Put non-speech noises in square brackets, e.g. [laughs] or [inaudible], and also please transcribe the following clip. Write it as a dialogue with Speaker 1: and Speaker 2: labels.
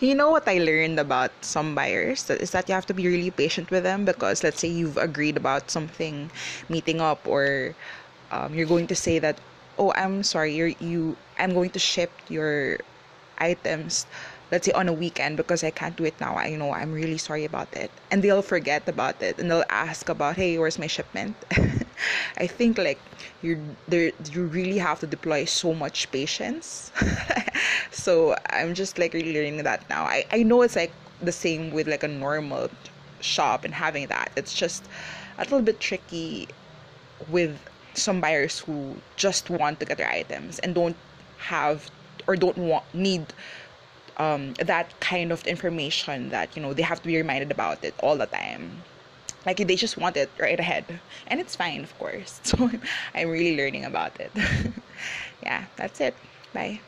Speaker 1: you know what I learned about some buyers is that you have to be really patient with them because let's say you've agreed about something meeting up or um, you're going to say that oh I'm sorry you're you I'm going to ship your items let's say on a weekend because I can't do it now. I know I'm really sorry about it. And they'll forget about it and they'll ask about, hey, where's my shipment? [laughs] I think like you there you really have to deploy so much patience. [laughs] so I'm just like really learning that now. I, I know it's like the same with like a normal shop and having that. It's just a little bit tricky with some buyers who just want to get their items and don't have or don't want need um, that kind of information that you know they have to be reminded about it all the time. Like they just want it right ahead. And it's fine of course. [laughs] So i'm really learning about it. [laughs] Yeah that's it. Bye